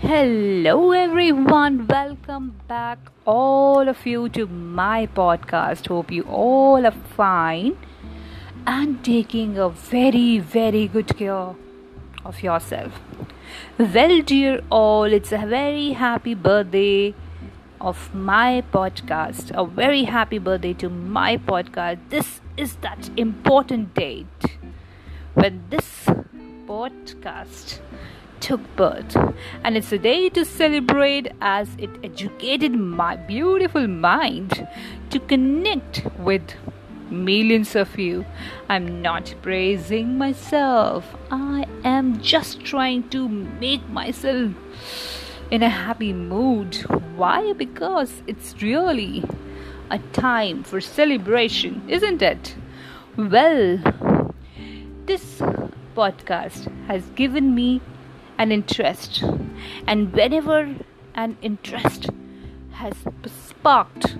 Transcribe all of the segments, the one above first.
Hello, everyone. Welcome back, all of you, to my podcast. Hope you all are fine and taking a very, very good care of yourself. Well, dear all, it's a very happy birthday of my podcast. A very happy birthday to my podcast. This is that important date when this podcast took birth. And it's a day to celebrate as it educated my beautiful mind to connect with millions of you. I'm not praising myself. I am just trying to make myself in a happy mood. Why? Because it's really a time for celebration isn't it? Well this podcast has given me an interest. And whenever an interest has sparked,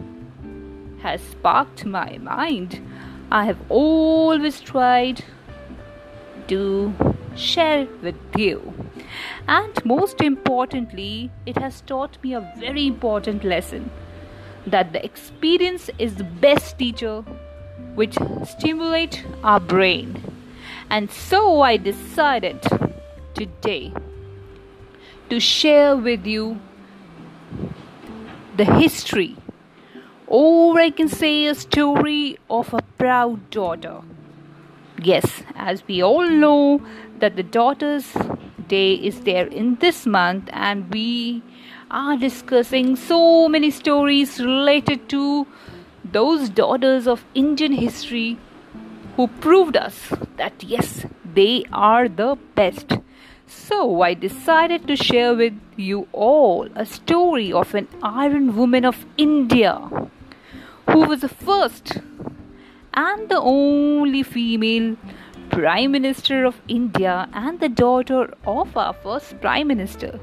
has sparked my mind, I have always tried to share with you. And most importantly, it has taught me a very important lesson that the experience is the best teacher which stimulate our brain. And so I decided today to share with you the history, or I can say a story of a proud daughter. Yes, as we all know that the Daughters' Day is there in this month, and we are discussing so many stories related to those daughters of Indian history who proved us that yes, they are the best. So I decided to share with you all a story of an iron woman of India who was the first and the only female Prime Minister of India and the daughter of our first Prime Minister.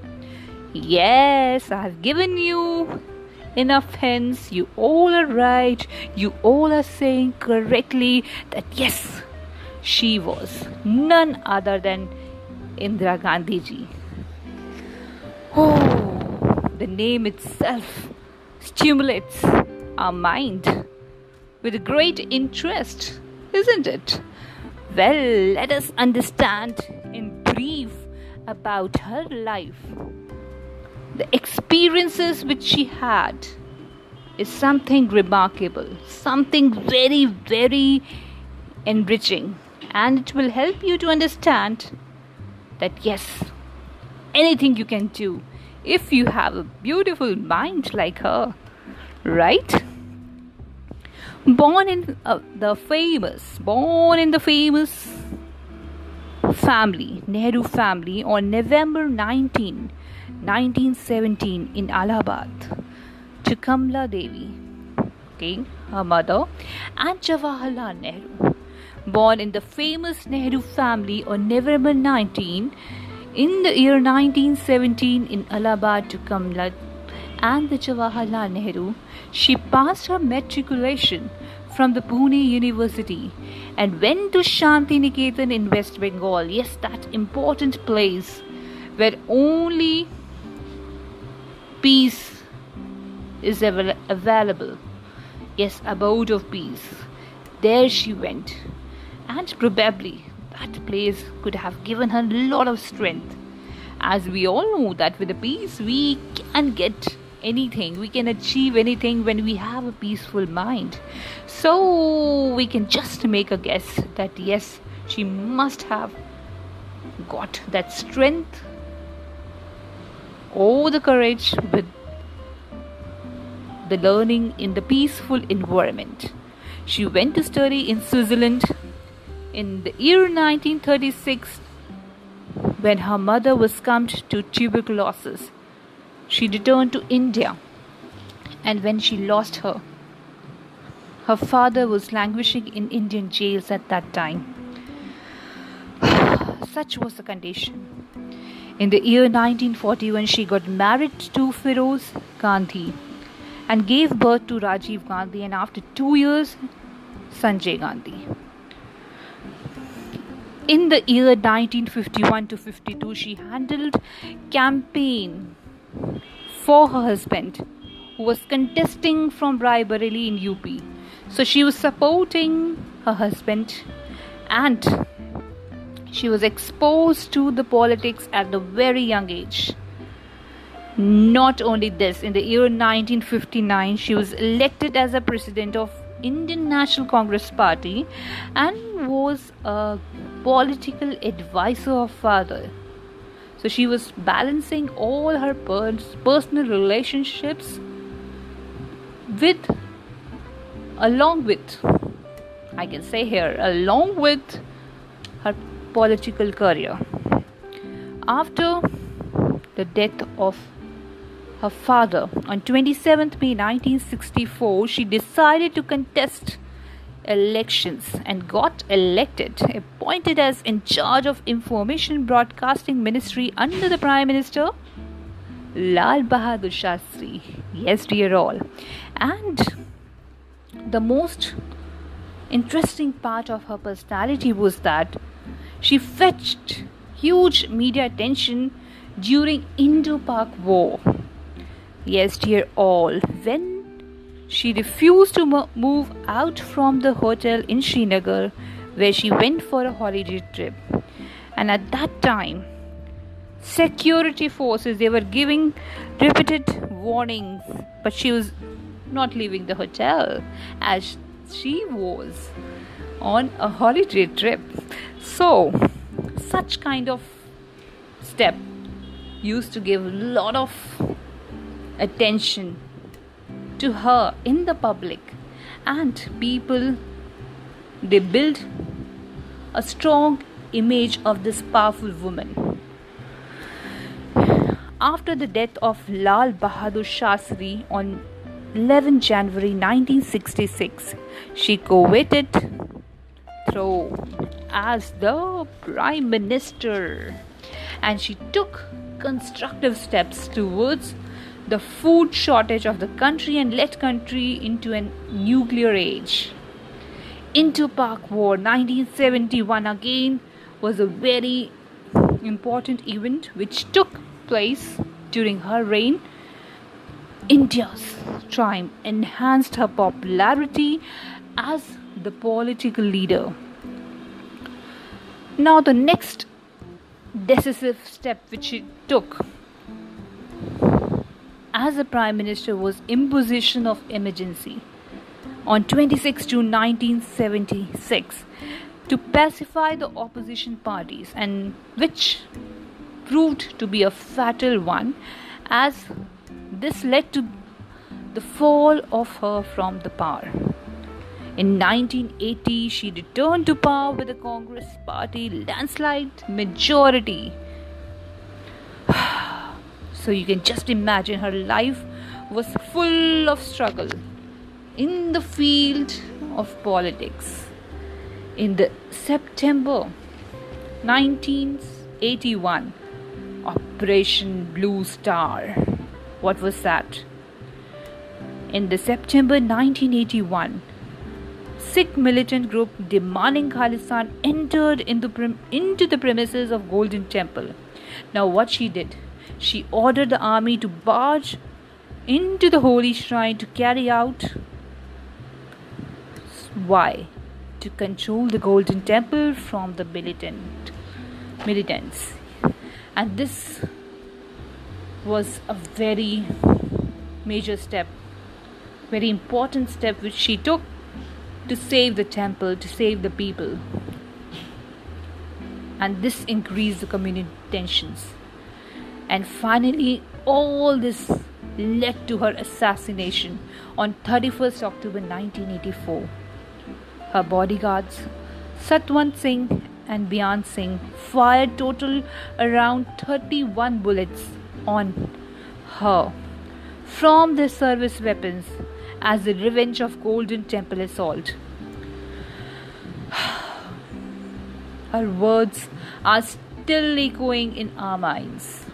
Yes, I have given you enough hints. You all are right. You all are saying correctly that yes, she was none other than Indira Gandhi ji. Oh, the name itself stimulates our mind with great interest, isn't it? Well, let us understand in brief about her life. The experiences which she had is something remarkable, something very, very enriching, and it will help you to understand that yes, anything you can do if you have a beautiful mind like her, right? Born in uh, the famous, born in the famous family, Nehru family, on November 19, 1917, in Allahabad, to Kamla Devi, okay, her mother, and Jawaharlal Nehru born in the famous Nehru family on November 19 in the year 1917 in Allahabad to Kamla and the Jawaharlal Nehru, she passed her matriculation from the Pune University and went to Shanti Niketan in West Bengal. Yes, that important place where only peace is available. Yes, abode of peace. There she went and probably that place could have given her a lot of strength. As we all know that with a peace we can get anything. We can achieve anything when we have a peaceful mind. So we can just make a guess that yes she must have got that strength or the courage with the learning in the peaceful environment. She went to study in switzerland in the year 1936, when her mother was succumbed to tuberculosis, she returned to India. And when she lost her, her father was languishing in Indian jails at that time. Such was the condition. In the year 1941, she got married to Feroz Gandhi and gave birth to Rajiv Gandhi, and after two years, Sanjay Gandhi. In the year 1951 to 52 she handled campaign for her husband who was contesting from Raebareli in UP so she was supporting her husband and she was exposed to the politics at a very young age. Not only this in the year 1959 she was elected as a president of Indian National Congress Party and was a political advisor of father. So she was balancing all her personal relationships with, along with, I can say here, along with her political career. After the death of her father. On 27 May 1964, she decided to contest elections and got elected, appointed as in charge of Information Broadcasting Ministry under the Prime Minister Lal Bahadur Shastri. Yes, dear all. And the most interesting part of her personality was that she fetched huge media attention during Indo-Pak War Yes, dear all, when she refused to move out from the hotel in Srinagar where she went for a holiday trip. And at that time, security forces they were giving repeated warnings, but she was not leaving the hotel as she was on a holiday trip. So, such kind of step used to give a lot of attention to her in the public. And people they build a strong image of this powerful woman. After the death of Lal Bahadur Shastri on 11 January 1966 she coveted throne as the prime minister. And she took constructive steps towards the food shortage of the country and led country into a nuclear age. Indo-Pak War 1971 again was a very important event which took place during her reign. India's triumph enhanced her popularity as the political leader. Now, the next decisive step which she took as a prime minister was imposition of emergency on 26 June 1976 to pacify the opposition parties and which proved to be a fatal one as this led to the fall of her from the power. In 1980, she returned to power with the Congress Party landslide majority so you can just imagine her life was full of struggle in the field of politics. In the September 1981, Operation Blue Star. What was that? In the September 1981, Sikh militant group demanding Khalistan entered into, into the premises of Golden Temple. Now, what she did? She ordered the army to barge into the holy shrine to carry out why? To control the golden temple from the militant militants. And this was a very major step very important step which she took to save the temple to save the people. And this increased the community tensions and finally, all this led to her assassination on 31st October 1984. Her bodyguards, Satwant Singh and Beant Singh, fired total around 31 bullets on her from their service weapons as a revenge of Golden Temple assault. Her words are still echoing in our minds.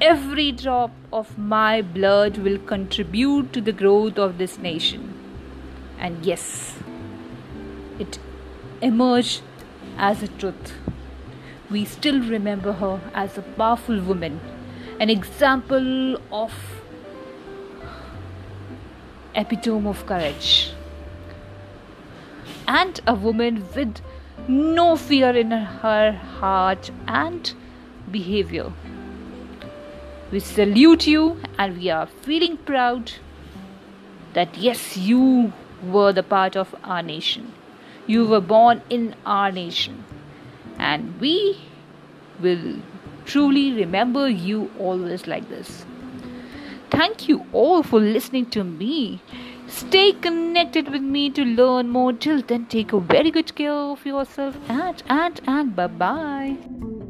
Every drop of my blood will contribute to the growth of this nation. And yes, it emerged as a truth. we still remember her as a powerful woman, an example of epitome of courage, and a woman with no fear in her heart and behavior. We salute you and we are feeling proud that yes, you were the part of our nation. You were born in our nation. And we will truly remember you always like this. Thank you all for listening to me. Stay connected with me to learn more. Till then, take a very good care of yourself and and and bye bye.